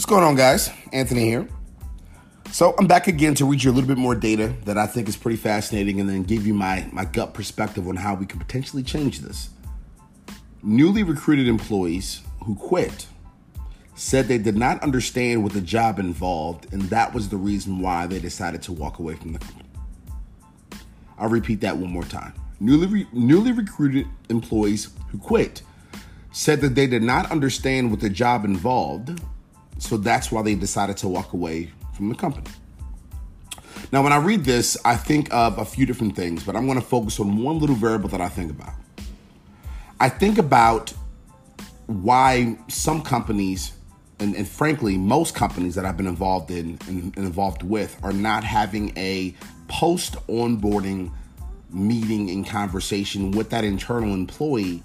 What's going on, guys? Anthony here. So I'm back again to read you a little bit more data that I think is pretty fascinating and then give you my, my gut perspective on how we can potentially change this. Newly recruited employees who quit said they did not understand what the job involved, and that was the reason why they decided to walk away from the company. I'll repeat that one more time. Newly, re- newly recruited employees who quit said that they did not understand what the job involved, so that's why they decided to walk away from the company. Now, when I read this, I think of a few different things, but I'm going to focus on one little variable that I think about. I think about why some companies, and, and frankly, most companies that I've been involved in and, and involved with, are not having a post onboarding meeting and conversation with that internal employee,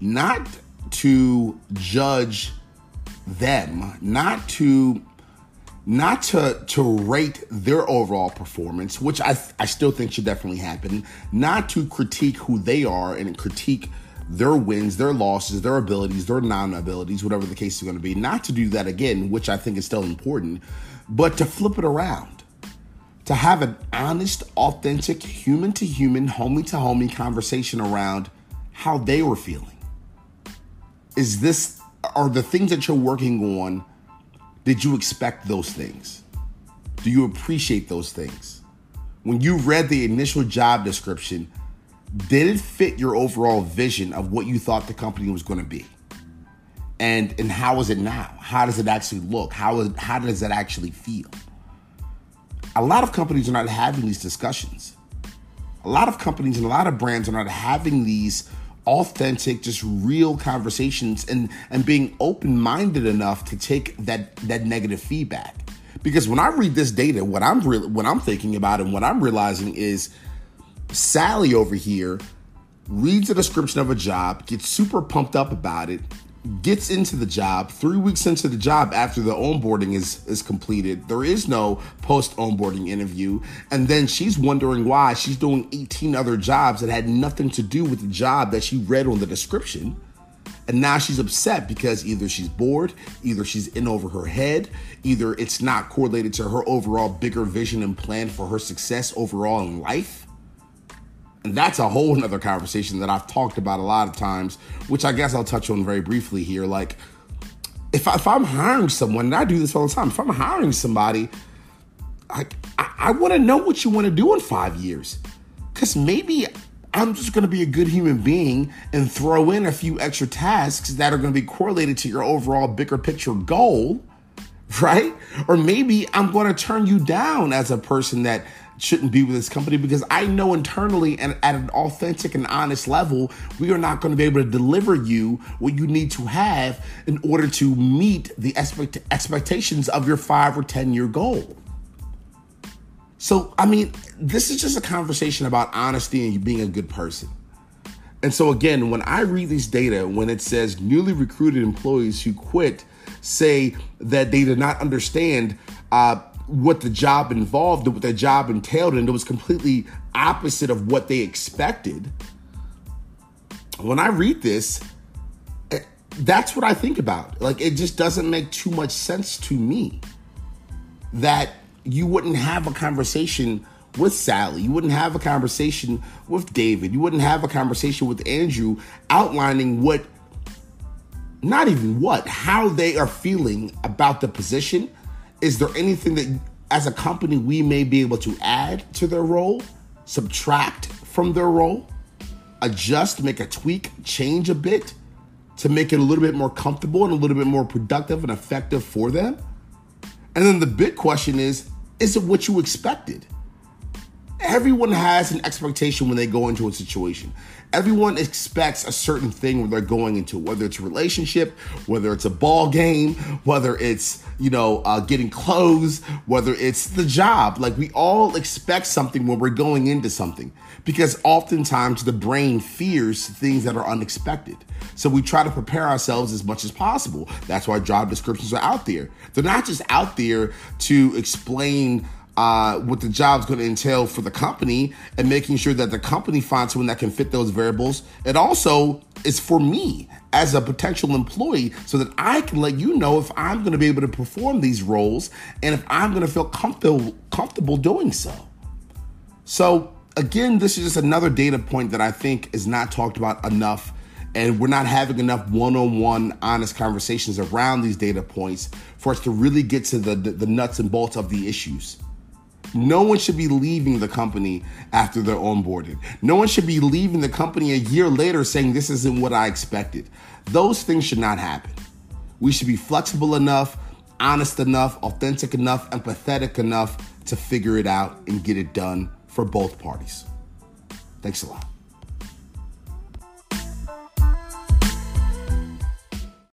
not to judge them, not to not to to rate their overall performance, which I I still think should definitely happen, not to critique who they are and critique their wins, their losses, their abilities, their non-abilities, whatever the case is going to be, not to do that again, which I think is still important, but to flip it around. To have an honest, authentic, human to human, homie to homie conversation around how they were feeling. Is this are the things that you're working on, did you expect those things? Do you appreciate those things? When you read the initial job description, did it fit your overall vision of what you thought the company was going to be? And and how is it now? How does it actually look? How is, how does it actually feel? A lot of companies are not having these discussions. A lot of companies and a lot of brands are not having these authentic, just real conversations and and being open-minded enough to take that that negative feedback. Because when I read this data, what I'm really what I'm thinking about and what I'm realizing is Sally over here reads a description of a job, gets super pumped up about it, gets into the job three weeks into the job after the onboarding is is completed there is no post onboarding interview. And then she's wondering why she's doing 18 other jobs that had nothing to do with the job that she read on the description. And now she's upset because either she's bored either she's in over her head either it's not correlated to her overall bigger vision and plan for her success overall in life and that's a whole nother conversation that I've talked about a lot of times, which I guess I'll touch on very briefly here. Like, if, I, if I'm hiring someone, and I do this all the time, if I'm hiring somebody, I, I, I want to know what you want to do in five years. Because maybe I'm just going to be a good human being and throw in a few extra tasks that are going to be correlated to your overall bigger picture goal, right? Or maybe I'm going to turn you down as a person that shouldn't be with this company because I know internally and at an authentic and honest level, we are not going to be able to deliver you what you need to have in order to meet the expect- expectations of your five or 10 year goal. So, I mean, this is just a conversation about honesty and being a good person. And so, again, when I read this data, when it says newly recruited employees who quit say that they did not understand uh, what the job involved, what the job entailed, and it was completely opposite of what they expected. When I read this, eh, that's what I think about. Like, it just doesn't make too much sense to me that you wouldn't have a conversation with Sally. You wouldn't have a conversation with David. You wouldn't have a conversation with Andrew outlining what, not even what, how they are feeling about the position is there anything that as a company we may be able to add to their role, subtract from their role, adjust, make a tweak, change a bit to make it a little bit more comfortable and a little bit more productive and effective for them? And then the big question is is it what you expected? Everyone has an expectation when they go into a situation. Everyone expects a certain thing when they're going into whether it's a relationship, whether it's a ball game, whether it's you know uh, getting clothes, whether it's the job. Like we all expect something when we're going into something because oftentimes the brain fears things that are unexpected. So we try to prepare ourselves as much as possible. That's why job descriptions are out there. They're not just out there to explain uh, what the job's going to entail for the company and making sure that the company finds someone that can fit those variables. It also is for me as a potential employee so that I can let you know if I'm going to be able to perform these roles and if I'm going to feel comfortable comfortable doing so. So again, this is just another data point that I think is not talked about enough and we're not having enough one-on-one honest conversations around these data points for us to really get to the, the, the nuts and bolts of the issues no one should be leaving the company after they're onboarded. No one should be leaving the company a year later saying this isn't what I expected. Those things should not happen. We should be flexible enough, honest enough, authentic enough, empathetic enough to figure it out and get it done for both parties. Thanks a lot.